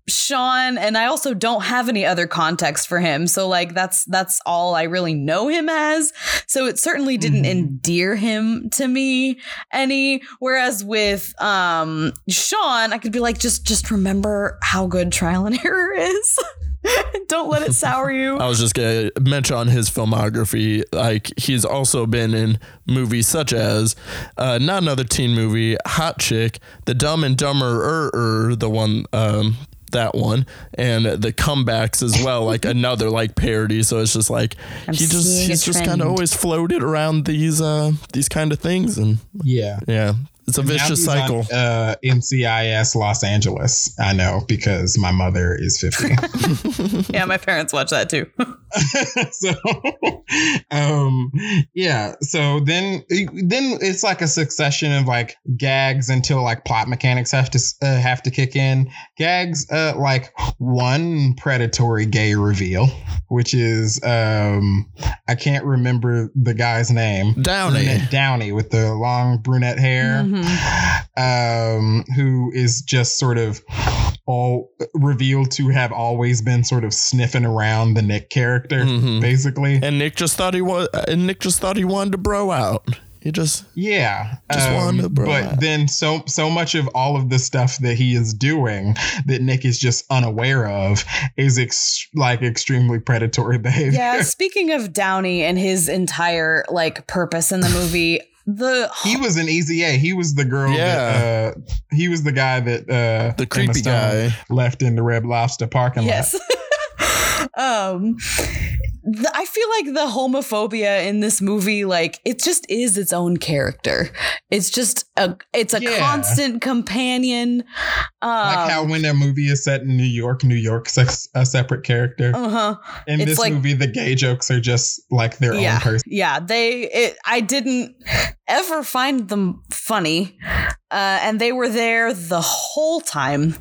Sean, and I also don't have any other context for him. So like that's that's all I really know him as. So it certainly didn't Mhm. endear him to me any. Whereas with um, Sean, I could be like, just just remember how good Trial and Error is. <laughs> <laughs> don't let it sour you. <laughs> I was just gonna mention on his filmography, like he's also been in movies such as uh, not another teen movie, Hot Chick, The Dumb and Dumber, er, er, the one, um, that one, and the comebacks as well, like <laughs> another like parody. So it's just like I'm he just he's just kind of always floated around these uh these kind of things, and Yeah. yeah, it's a vicious he's on, cycle. uh, NCIS Los Angeles. I know because my mother is 50. <laughs> <laughs> Yeah, my parents watch that too. <laughs> so um yeah so then then it's like a succession of like gags until like plot mechanics have to uh, have to kick in gags uh like one predatory gay reveal which is um i can't remember the guy's name Downey. Brunette Downey with the long brunette hair um who is just sort of all revealed to have always been sort of sniffing around the Nick character, Mhm. basically. And Nick just thought he was, and Nick just thought he wanted to bro out. He just Yeah, Um, Just wanted to bro but out. then so so much of all of the stuff that he is doing that Nick is just unaware of is ex- like extremely predatory <laughs> behavior. yeah, speaking of Downey and his entire like purpose in the movie, the He was an easy A. He was the girl Yeah. that uh, he was the guy that uh, the Emma creepy Stone guy. left in the Red Lobster parking lot. yes. <laughs> um th- I feel like the homophobia in this movie, like it just is its own character. It's just a, it's a Yeah. constant companion. Um, Like how when a movie is set in New York, New York's a, a separate character. uh huh. in it's this like- movie, the gay jokes are just like their yeah, own person. Yeah, they. It, I didn't ever find them funny, uh, and they were there the whole time.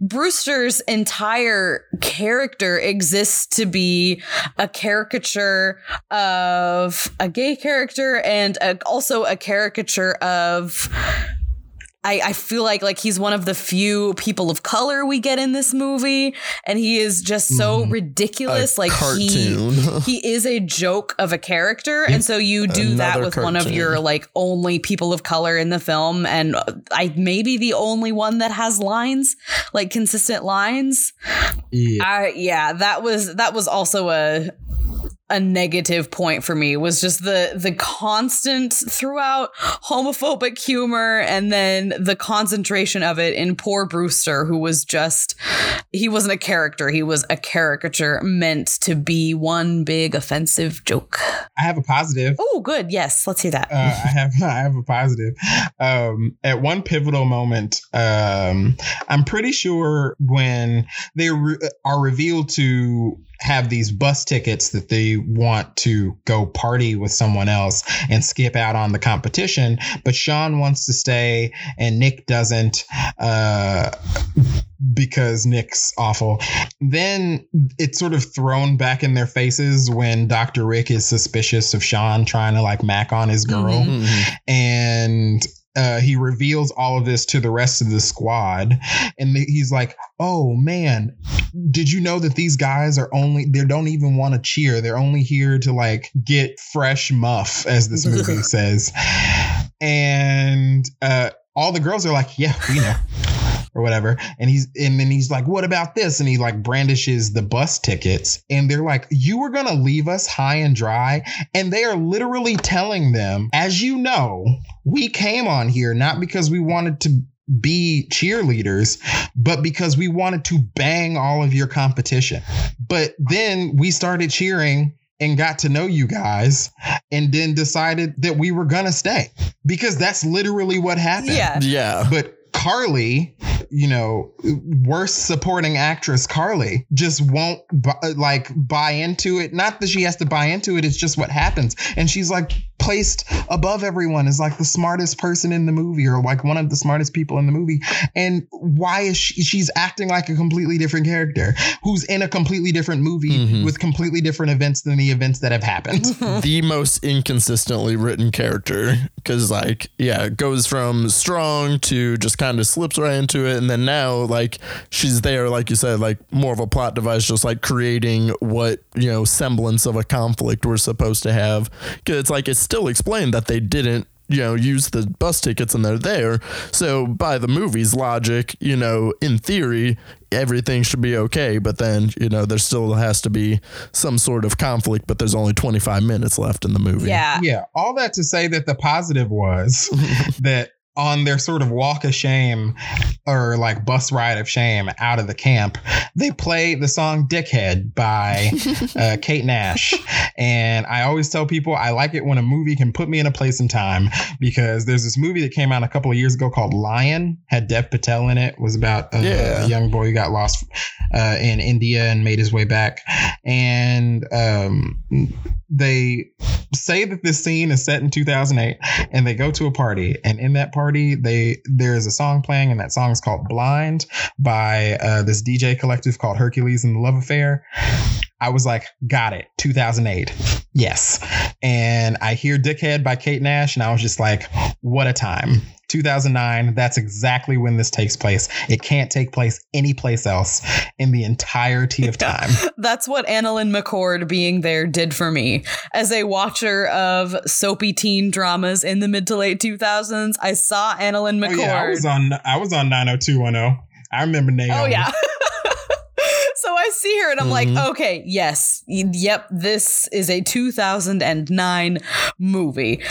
Brewster's entire character exists to be a caricature of a gay character and a, also a caricature of. I, I feel like like he's one of the few people of color we get in this movie, and he is just so Mhm. ridiculous. Like he cartoon. <laughs> he is a joke of a character and so you do that Another with one of your like only people of color in the film and i maybe the only one that has lines like consistent lines Yeah. I yeah that was that was also a a negative point for me was just the the constant throughout homophobic humor and then the concentration of it in poor Brewster who was just he wasn't a character he was a caricature meant to be one big offensive joke. I have a positive. Oh good yes let's hear that. Uh, I have <laughs> I have a positive. Um, at one pivotal moment, um, I'm pretty sure when they re- are revealed to have these bus tickets that they want to go party with someone else and skip out on the competition, but Sean wants to stay and Nick doesn't. Uh, because Nick's awful. Then it's sort of thrown back in their faces when Dr. Rick is suspicious of Sean trying to like mac on his girl. Mhm. Mhm. And uh, he reveals all of this to the rest of the squad. And he's like, oh man, did you know that these guys are only, they don't even want to cheer. They're only here to like get fresh muff, as this movie <laughs> says. And uh, all the girls are like, yeah, we know or whatever. And he's and then he's like, "What about this?" And he like brandishes the bus tickets, and they're like, "You were gonna leave us high and dry." And they are literally telling them, "As you know, we came on here not because we wanted to." Be cheerleaders, but because we wanted to bang all of your competition. But then we started cheering and got to know you guys and then decided that we were gonna stay because that's literally what happened. Yeah. Yeah. But Carly, you know, worst supporting actress Carly just won't bu- like buy into it. Not that she has to buy into it, it's just what happens. And she's like, placed above everyone as like the smartest person in the movie or like one of the smartest people in the movie. And why is she? She's acting like a completely different character who's in a completely different movie Mhm. with completely different events than the events that have happened. <laughs> <laughs> the most inconsistently written character because like yeah it goes from strong to just kind of slips right into it and then now like she's there like you said like more of a plot device just like creating what you know semblance of a conflict we're supposed to have because it's like it's still explain that they didn't you know use the bus tickets and they're there. So by the movie's logic you know in theory everything should be okay but then you know there still has to be some sort of conflict but there's only 25 minutes left in the movie. Yeah. yeah, all that to say that the positive was <laughs> that on their sort of walk of shame or like bus ride of shame out of the camp, they play the song Dickhead by <laughs> uh, Kate Nash. And I always tell people I like it when a movie can put me in a place in time because there's this movie that came out a couple of years ago called Lion, had Dev Patel in it, was about a, Yeah. a young boy who got lost uh, in India and made his way back. And um, they say that this scene is set in 2008 and they go to a party and in that party they there's a song playing and that song is called blind by uh, this dj collective called hercules and the love affair. I was like got it 2008 yes. And i hear dickhead by kate nash and i was just like what a time 2009 that's exactly when this takes place it can't take place anyplace else in the entirety of Yeah. time <laughs> That's what AnnaLynne McCord being there did for me. As a watcher of soapy teen dramas in the mid to late 2000s, I saw AnnaLynne Oh, yeah, I McCord. was on I was on 90210. I remember Naomi. Oh yeah. <laughs> so I see her and I'm Mhm. like, okay, yes, yep, this is a 2009 movie.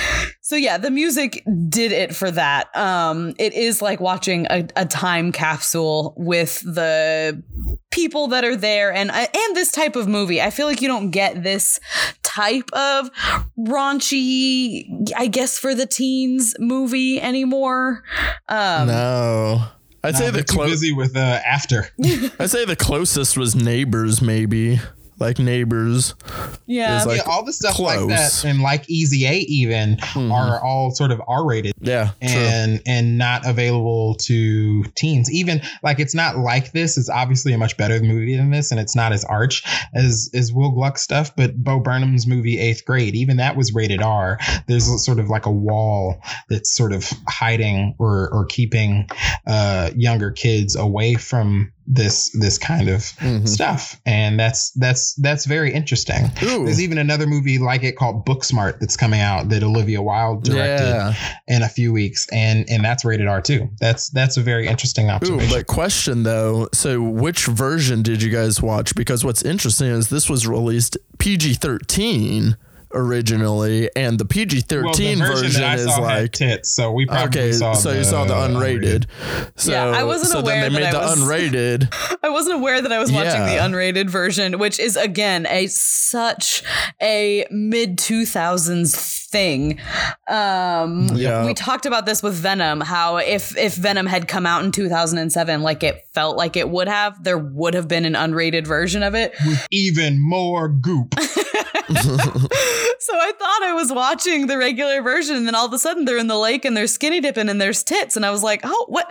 So yeah, the music did it for that. Um, it is like watching a, a time capsule with the people that are there and and this type of movie. I feel like you don't get this type of raunchy, I guess for the teens movie anymore. Um, no i'd say Nah, the clo- busy with uh, after. <laughs> i'd say the closest was neighbors maybe like neighbors yeah. Like yeah, all the stuff like that and like Easy A even Mhm. are all sort of R rated yeah true. and and not available to teens. Even like it's not like this. It's obviously a much better movie than this, and it's not as arch as as Will Gluck stuff. But Bo Burnham's movie Eighth Grade, even that was rated R. There's a sort of like a wall that's sort of hiding or or keeping uh, younger kids away from this this kind of Mhm. stuff, and that's that's that's very interesting. Ooh. There's even another movie like it called Booksmart that's coming out that Olivia Wilde directed yeah in a few weeks, and and that's rated R too. That's that's a very interesting Ooh, observation. but question though, so which version did you guys watch? Because what's interesting is this was released PG thirteen originally, and the PG Well, the thirteen version, I is saw like tits, so we probably okay, saw. so you saw the unrated. So, Yeah, I wasn't so aware then they that made I the was- <laughs> unrated. I wasn't aware that I was watching the unrated version, which is again a such a mid two thousands thing. Um, Yeah. we talked about this with Venom. How if if Venom had come out in two thousand and seven, like it felt like it would have, there would have been an unrated version of it. with even more goop. <laughs> so I thought I was watching the regular version, and then all of a sudden they're in the lake and they're skinny dipping and there's tits, and I was like, oh, what?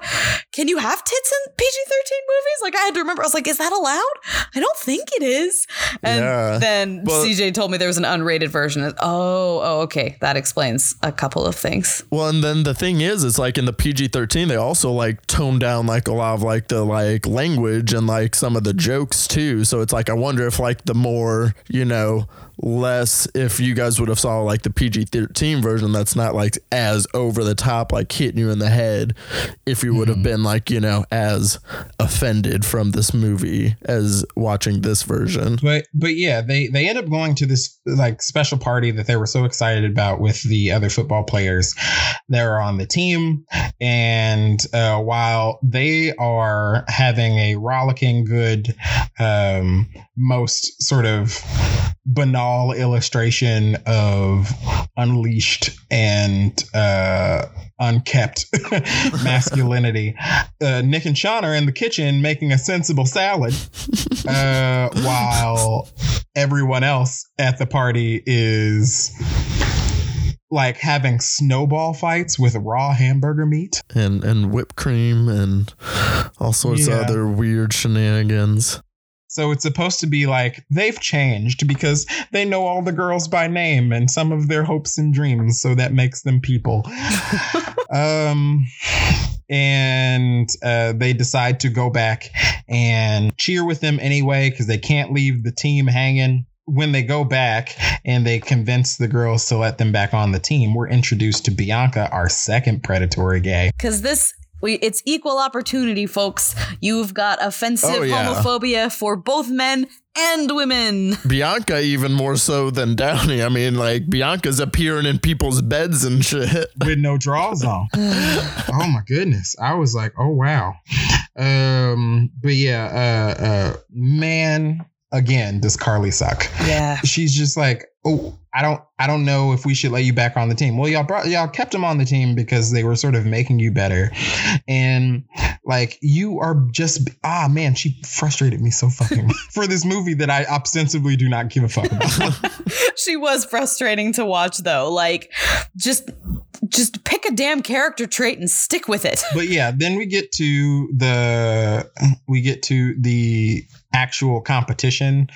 Can you have tits in PG thirteen movies? Like I had to remember. I was like, is that allowed? I don't think it is. And Yeah. then Well- CJ told me there was an unrated version. Oh, oh, okay, that explains a couple of things. Well, and then the thing is, it's like in the PG thirteen, they also like tone down like a lot of like the like language and like some of the jokes too. So it's like I wonder if like the more you know less if you guys would have saw like the PG thirteen version that's not like as over the top like hitting you in the head, if you would have been like you know as offended from this movie as watching this version. But but yeah, they they end up going to this like special party that they were so excited about with the other football players that are on the team, and uh, while they are having a rollicking good, um, most sort of banal illustration of unleashed and uh, unkept <laughs> masculinity. Uh, Nick and Sean are in the kitchen making a sensible salad, uh, while everyone else at the party is like having snowball fights with raw hamburger meat. and and whipped cream and all sorts Yeah. of other weird shenanigans. So it's supposed to be like they've changed because they know all the girls by name and some of their hopes and dreams, so that makes them people. <laughs> um and uh, they decide to go back and cheer with them anyway because they can't leave the team hanging. When they go back and they convince the girls to let them back on the team, we're introduced to Bianca, our second predatory gay. Because this. We, it's equal opportunity, folks. You've got offensive Oh, yeah. homophobia for both men and women. Bianca even more so than Downey. I mean, like Bianca's appearing in people's beds and shit. with no draws on. <laughs> oh my goodness. I was like, oh wow. Um, but yeah, uh uh man, again, does Carly suck. Yeah. She's just like, oh, I don't I don't know if we should let you back on the team. Well, y'all brought y'all kept him on the team because they were sort of making you better. And like you are just ah man, she frustrated me so fucking <laughs> for this movie that I ostensibly do not give a fuck about. <laughs> she was frustrating to watch though. Like just just pick a damn character trait and stick with it. but yeah, then we get to the we get to the actual competition,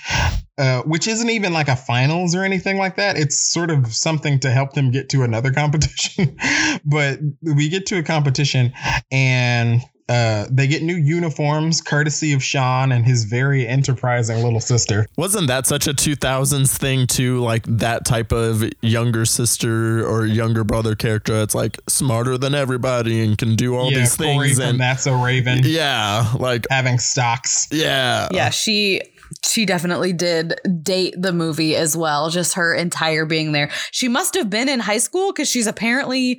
uh, which isn't even like a finals or anything like that. It's sort of something to help them get to another competition. <laughs> but we get to a competition and uh, they get new uniforms courtesy of Sean and his very enterprising little sister. Wasn't that such a 2000s thing too? Like that type of younger sister or younger brother character. It's like smarter than everybody and can do all yeah, these Cory things. from And That's So Raven yeah, like having stocks. yeah, Yeah, she she definitely did date the movie as well. Just her entire being there. She must have been in high school because she's apparently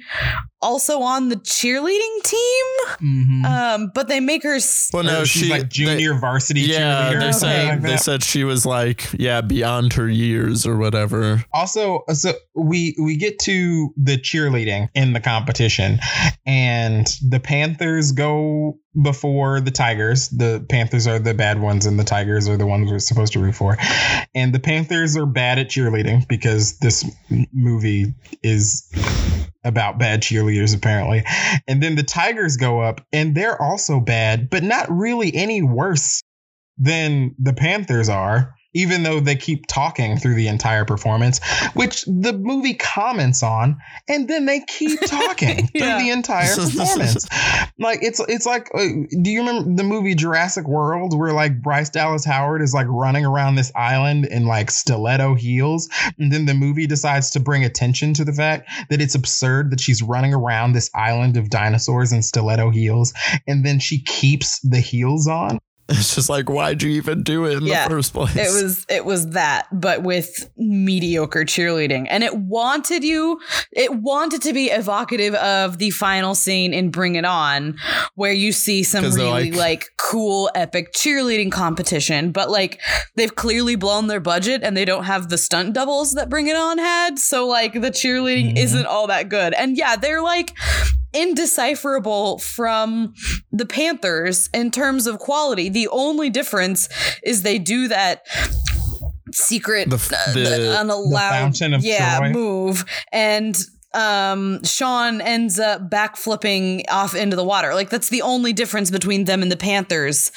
also on the cheerleading team. Mhm. Um, but they make her. Well, no, Or she's she like junior varsity Yeah, cheerleader. they or something said they said she was like yeah beyond her years or whatever. also so we we get to the cheerleading in the competition and the panthers go before the tigers. The panthers are the bad ones and the tigers are the ones we're supposed to root for. And the panthers are bad at cheerleading because this movie is about bad cheerleaders apparently. And then the tigers go up and they're also bad but not really any worse than the Panthers are, even though they keep talking through the entire performance, which the movie comments on, and then they keep <laughs> talking Yeah. through the entire <laughs> performance. like it's it's like, uh, do you remember the movie Jurassic World, where like Bryce Dallas Howard is like running around this island in like stiletto heels, and then the movie decides to bring attention to the fact that it's absurd that she's running around this island of dinosaurs in stiletto heels, and then she keeps the heels on. It's just like why'd you even do it in Yeah, the first place? It was it was that, but with mediocre cheerleading, and it wanted you. It wanted to be evocative of the final scene in Bring It On, where you see some really like- like, cool, epic cheerleading competition. But like they've clearly blown their budget, and they don't have the stunt doubles that Bring It On had. So like the cheerleading Mhm. isn't all that good. And yeah, they're like indecipherable from the Panthers in terms of quality. The only difference is they do that secret The uh, the- the unallowed fountain of yeah joy. move and um Sean ends up backflipping off into the water. Like that's the only difference between them and the Panthers.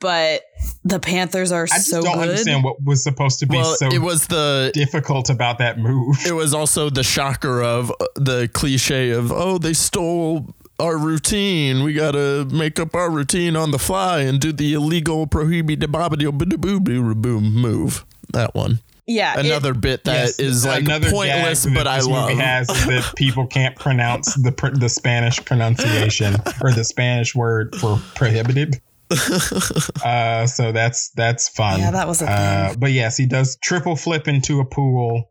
But the Panthers are I just so don't good. understand what was supposed to be well, so it was the difficult about that move. it was also the shocker of uh, the cliche of oh they stole our routine we gotta make up our routine on the fly and do the illegal prohibited boom move that one yeah. it- another bit that is Yes, like pointless gag that but i this movie love has is that <laughs> people can't pronounce the the Spanish pronunciation or the Spanish word for prohibited. <laughs> uh, so that's that's fun. Yeah, that was a Uh, but yes, he does triple flip into a pool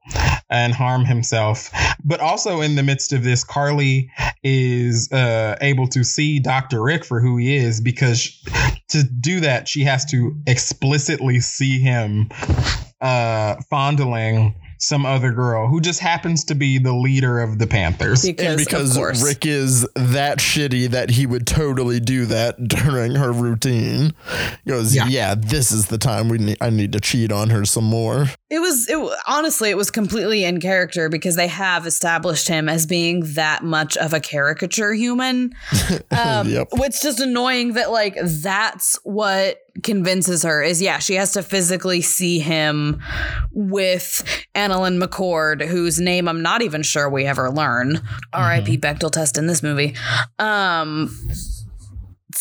and harm himself. But also in the midst of this, Carly is uh, able to see Dr. Rick for who he is because to do that, she has to explicitly see him uh, fondling some other girl who just happens to be the leader of the Panthers. because, and of because course. Rick is that shitty that he would totally do that <laughs> during her routine. He goes, Yeah. yeah. this is the time we need, I need to cheat on her some more. It was it honestly it was completely in character because they have established him as being that much of a caricature human. <laughs> Um, Yep. It's just annoying that like that's what convinces her is yeah she has to physically see him with AnnaLynne McCord whose name I'm not even sure we ever learn. R.I.P. Bechdel test in this movie. Um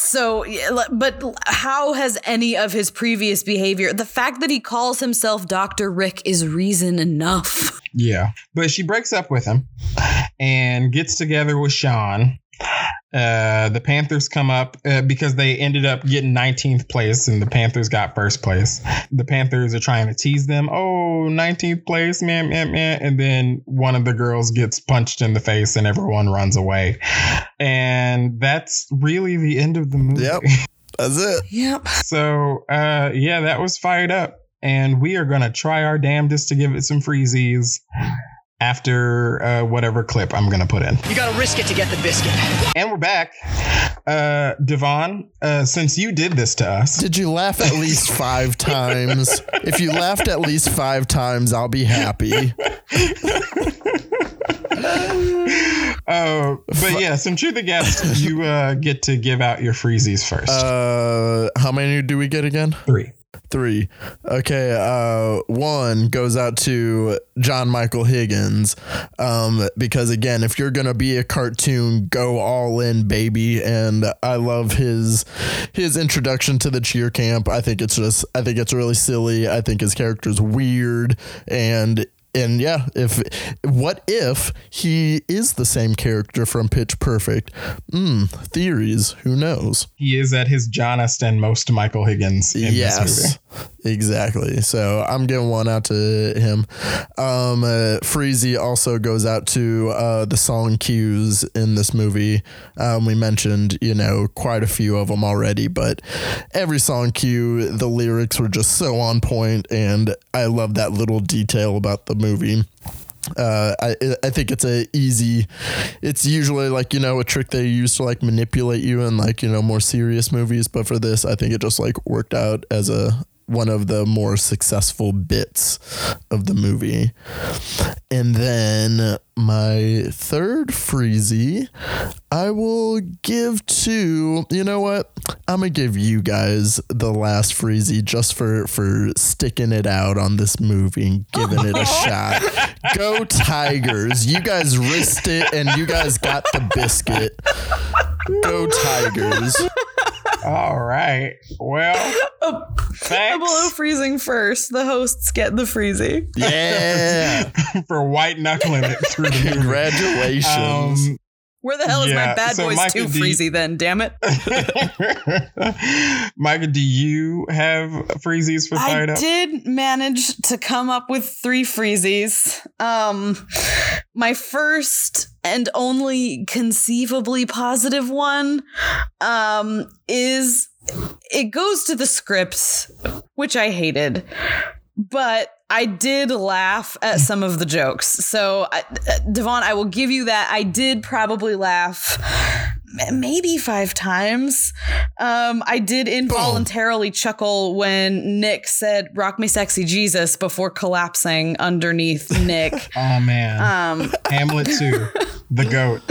so, but how has any of his previous behavior, the fact that he calls himself Dr. Rick is reason enough. Yeah. But she breaks up with him and gets together with Sean. Uh, the Panthers come up uh, because they ended up getting 19th place and the Panthers got first place. The Panthers are trying to tease them. Oh, 19th place, man, man, man. And then one of the girls gets punched in the face and everyone runs away. And that's really the end of the movie. Yep. That's it. Yep. So, uh, yeah, that was fired up. And we are going to try our damnedest to give it some freezies after uh, whatever clip I'm going to put in. You gotta risk it to get the biscuit. And we're back. Uh, Devon, uh, since you did this to us, Did you laugh at least five <laughs> times? If you laughed at least five times, I'll be happy. <laughs> uh, but yeah, since you're the guest, you uh, get to give out your freezies first. Uh, how many do we get again? Three. Three. Okay. Uh, one goes out to John Michael Higgins. Um, because again, if you're gonna be a cartoon, go all in, baby. And I love his his introduction to the cheer camp. I think it's just I think it's really silly. I think his character's weird and and yeah, if what if he is the same character from Pitch Perfect? Hmm, theories. Who knows? He is at his Johnest and most Michael Higgins in this movie. yes, exactly. So I'm giving one out to him. Um, uh, Freezy also goes out to uh, the song cues in this movie. Um, we mentioned, you know, quite a few of them already, but every song cue, the lyrics were just so on point, and I love that little detail about the movie uh, I I think it's a easy. It's usually like you know a trick they use to like manipulate you in like you know more serious movies, but for this, I think it just like worked out as a one of the more successful bits of the movie. And then my third freezy, I will give to you know what? I'm gonna give you guys the last freezy just for for sticking it out on this movie and giving it a <laughs> shot. Go Tigers! You guys risked it and you guys got the biscuit. Go Tigers! All right. Well, <laughs> Below freezing first, the hosts get the freezy. Yeah! <laughs> for white knuckling it through the <laughs> movie. Congratulations! Um, Where the hell is Yeah, my Bad so Boys Micah, 2 do you- freezy then, damn it? <laughs> Micah, do you have freezies for I fired up? did manage to come up with three freezies. Um, my first and only conceivably positive one um, is it goes to the script, which I hated, but I did laugh at some of the jokes. So, I, Devon, I will give you that. I did probably laugh maybe five times. Um, I did involuntarily chuckle when Nick said "Rock Me, Sexy Jesus" before collapsing underneath <laughs> Nick. Oh man, Um, Hamlet 2, the goat.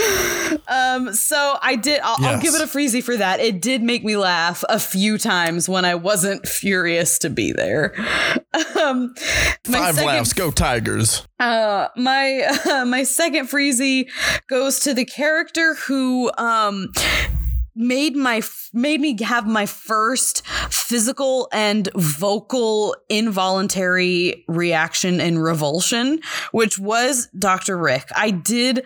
Um, so I did. I'll, I'll give it a freezy for that. It did make me laugh a few times when I wasn't furious to be there. <laughs> Um, Five second laughs. Go Tigers! Uh, my uh, <laughs> my second freezy goes to the character who um made my made me have my first physical and vocal involuntary reaction and revulsion which was Dr. Rick. I did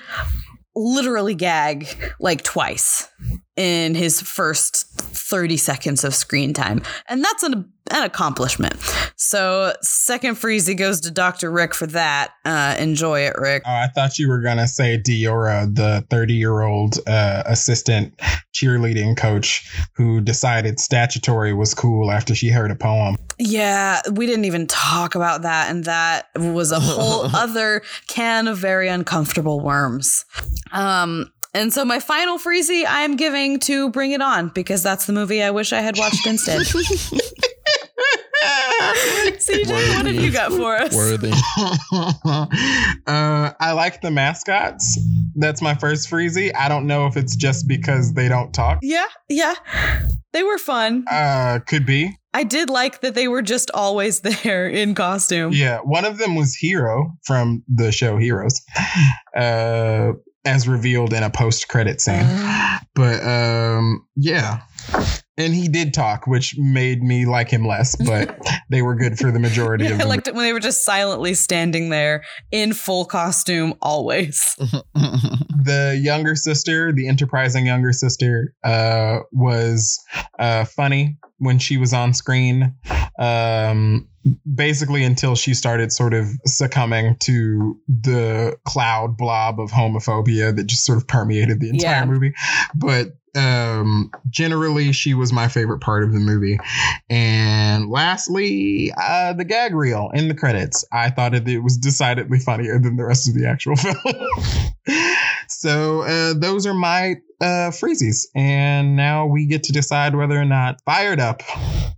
literally gag like twice in his first 30 seconds of screen time. And that's an, an accomplishment. So, second freezy goes to Dr. Rick for that. Uh, enjoy it, Rick. Oh, I thought you were gonna say Diora, the thirty-year-old uh, assistant cheerleading coach who decided statutory was cool after she heard a poem. Yeah, we didn't even talk about that. And that was a whole <laughs> other can of very uncomfortable worms. Um, and so my final freezy I'm giving to Bring It On because that's the movie I wish I had watched instead. <laughs> CJ, what have you got for us? Worthy. <laughs> uh, I like the mascots. That's my first freezy. I don't know if it's just because they don't talk. Yeah, yeah. They were fun. Uh, could be. I did like that they were just always <laughs> there in costume. Yeah, one of them was Hero from the show Heroes, uh, as revealed in a post-credit scene. But um, yeah, and he did talk, which made me like him less. But <laughs> they were good for the majority Yeah, of I the liked it when they were just silently standing there in full costume always. <laughs> the younger sister, the enterprising younger sister, uh, was uh, funny when she was on screen. Um, basically, until she started sort of succumbing to the cloud blob of homophobia that just sort of permeated the entire Yeah. movie. But um, generally, she was my favorite part of the movie. And lastly, uh, the gag reel in the credits. I thought it, it was decidedly funnier than the rest of the actual <laughs> film. so uh, those are my uh, freezies. And now we get to decide whether or not Fired Up,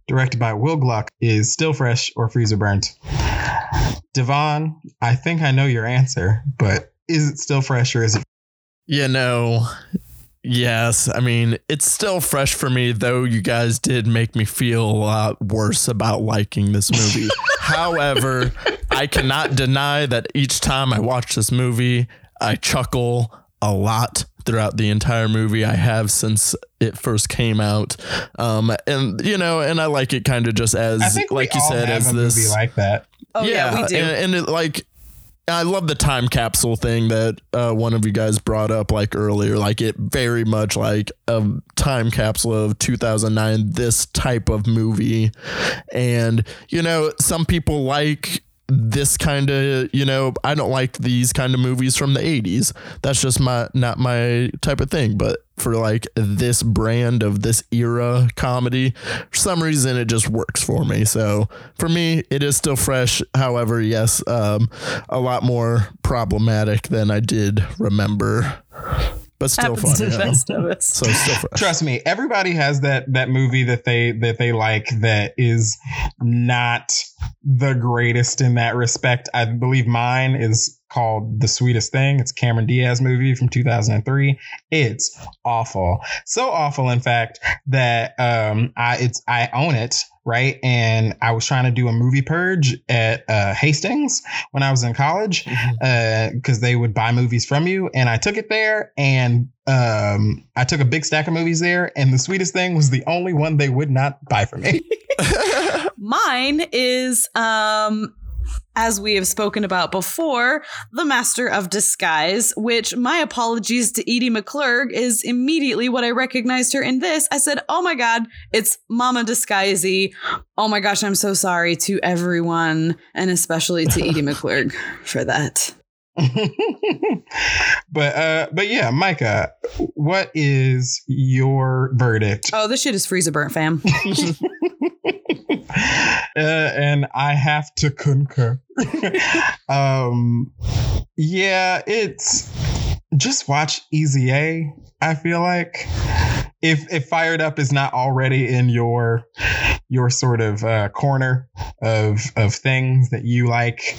directed by Will Gluck, is still fresh or freezer burnt. Devon, I think I know your answer, but is it still fresh or is it? You know, yes. I mean, it's still fresh for me, though you guys did make me feel a lot worse about liking this movie. <laughs> However, I cannot deny that each time I watch this movie, I chuckle a lot throughout the entire movie. I have since it first came out. Um, and, you know, and I like it kind of just as, I think like we you all said, have as a this. movie like that. Oh yeah, we do. And, and it, like, I love the time capsule thing that uh, one of you guys brought up like earlier. Like it very much like a time capsule of 2009, this type of movie. And, you know, some people like this kind of, you know, I don't like these kind of movies from the 80s. That's just my, not my type of thing. But for like this brand of this era comedy, for some reason it just works for me. So for me, it is still fresh. However, yes, um, a lot more problematic than I did remember, but still Happens to fun. the you know? best of us. So still fresh. Trust me, everybody has that that movie that they that they like that is not the greatest in that respect. I believe mine is called The Sweetest Thing. It's a Cameron Diaz movie from 2003. It's awful. So awful in fact that um I it's I own it, right? And I was trying to do a movie purge at uh, Hastings when I was in college because they would buy movies from you. And I took it there and um, I took a big stack of movies there. And the sweetest thing was the only one they would not buy for me. <laughs> Mine is um as we have spoken about before, The Master of Disguise, which my apologies to Edie McClurg is immediately what I recognized her in this. I said, Oh my God, it's Mama Disguisey. Oh my gosh, I'm so sorry to everyone and especially to Edie <laughs> McClurg for that. <laughs> but uh, but yeah, Micah, what is your verdict? Oh, this shit is freezer burnt, fam. <laughs> <laughs> uh, and I have to concur. um, yeah, it's just watch Easy A. I feel like if if Fired Up is not already in your your sort of uh, corner of of things that you like,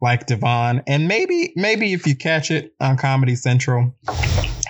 like Devon, and maybe maybe if you catch it on Comedy Central,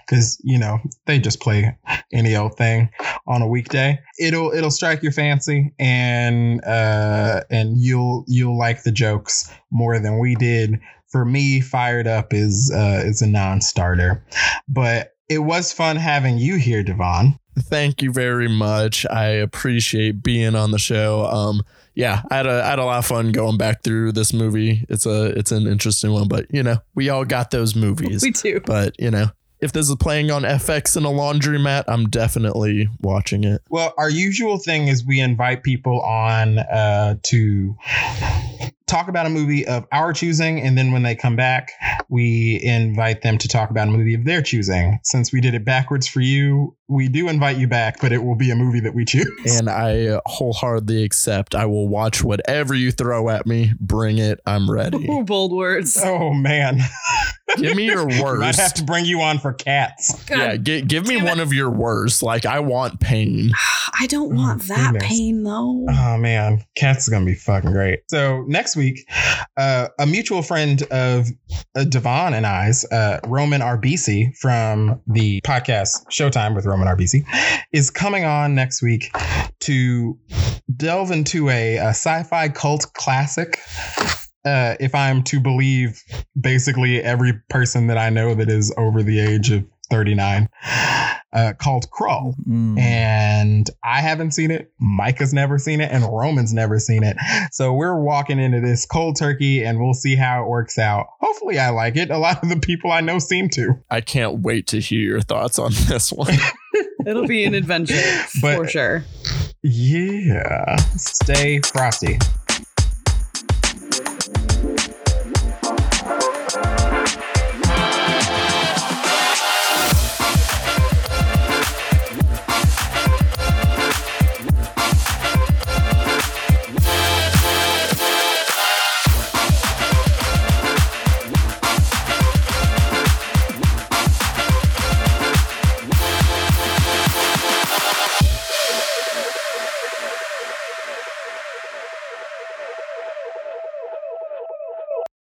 because you know they just play any old thing on a weekday. It'll it'll strike your fancy, and uh, and you'll you'll like the jokes more than we did. For me, Fired Up is uh, is a non-starter, but it was fun having you here, Devon. Thank you very much. I appreciate being on the show. Um, yeah, I had a I had a lot of fun going back through this movie. It's a it's an interesting one, but you know, we all got those movies. we do. but you know, if this is playing on FX in a laundromat, I'm definitely watching it. Well, our usual thing is we invite people on uh, to talk about a movie of our choosing, and then when they come back, we invite them to talk about a movie of their choosing. Since we did it backwards for you, we do invite you back, but it will be a movie that we choose. And I wholeheartedly accept. I will watch whatever you throw at me. Bring it. I'm ready. Ooh, bold words. Oh man, Give me your <laughs> worst. might have to bring you on for cats. God, yeah, gi- give me damn it. one of your worst. Like I want pain. <sighs> I don't want Oh, that goodness. pain though. Oh man, cats is gonna be fucking great. So next week, uh, a mutual friend of uh, Devon and I's, uh, Roman RBC from the podcast Showtime with Roman RBC, is coming on next week to delve into a, a sci-fi cult classic. Uh, if I'm to believe basically every person that I know that is over the age of 39, uh, called Krull Mm. and I haven't seen it. Micah's never seen it, and Roman's never seen it. So we're walking into this cold turkey, and we'll see how it works out. Hopefully, I like it. A lot of the people I know seem to. I can't wait to hear your thoughts on this one. <laughs> It'll be an adventure But- for sure. Yeah, stay frosty.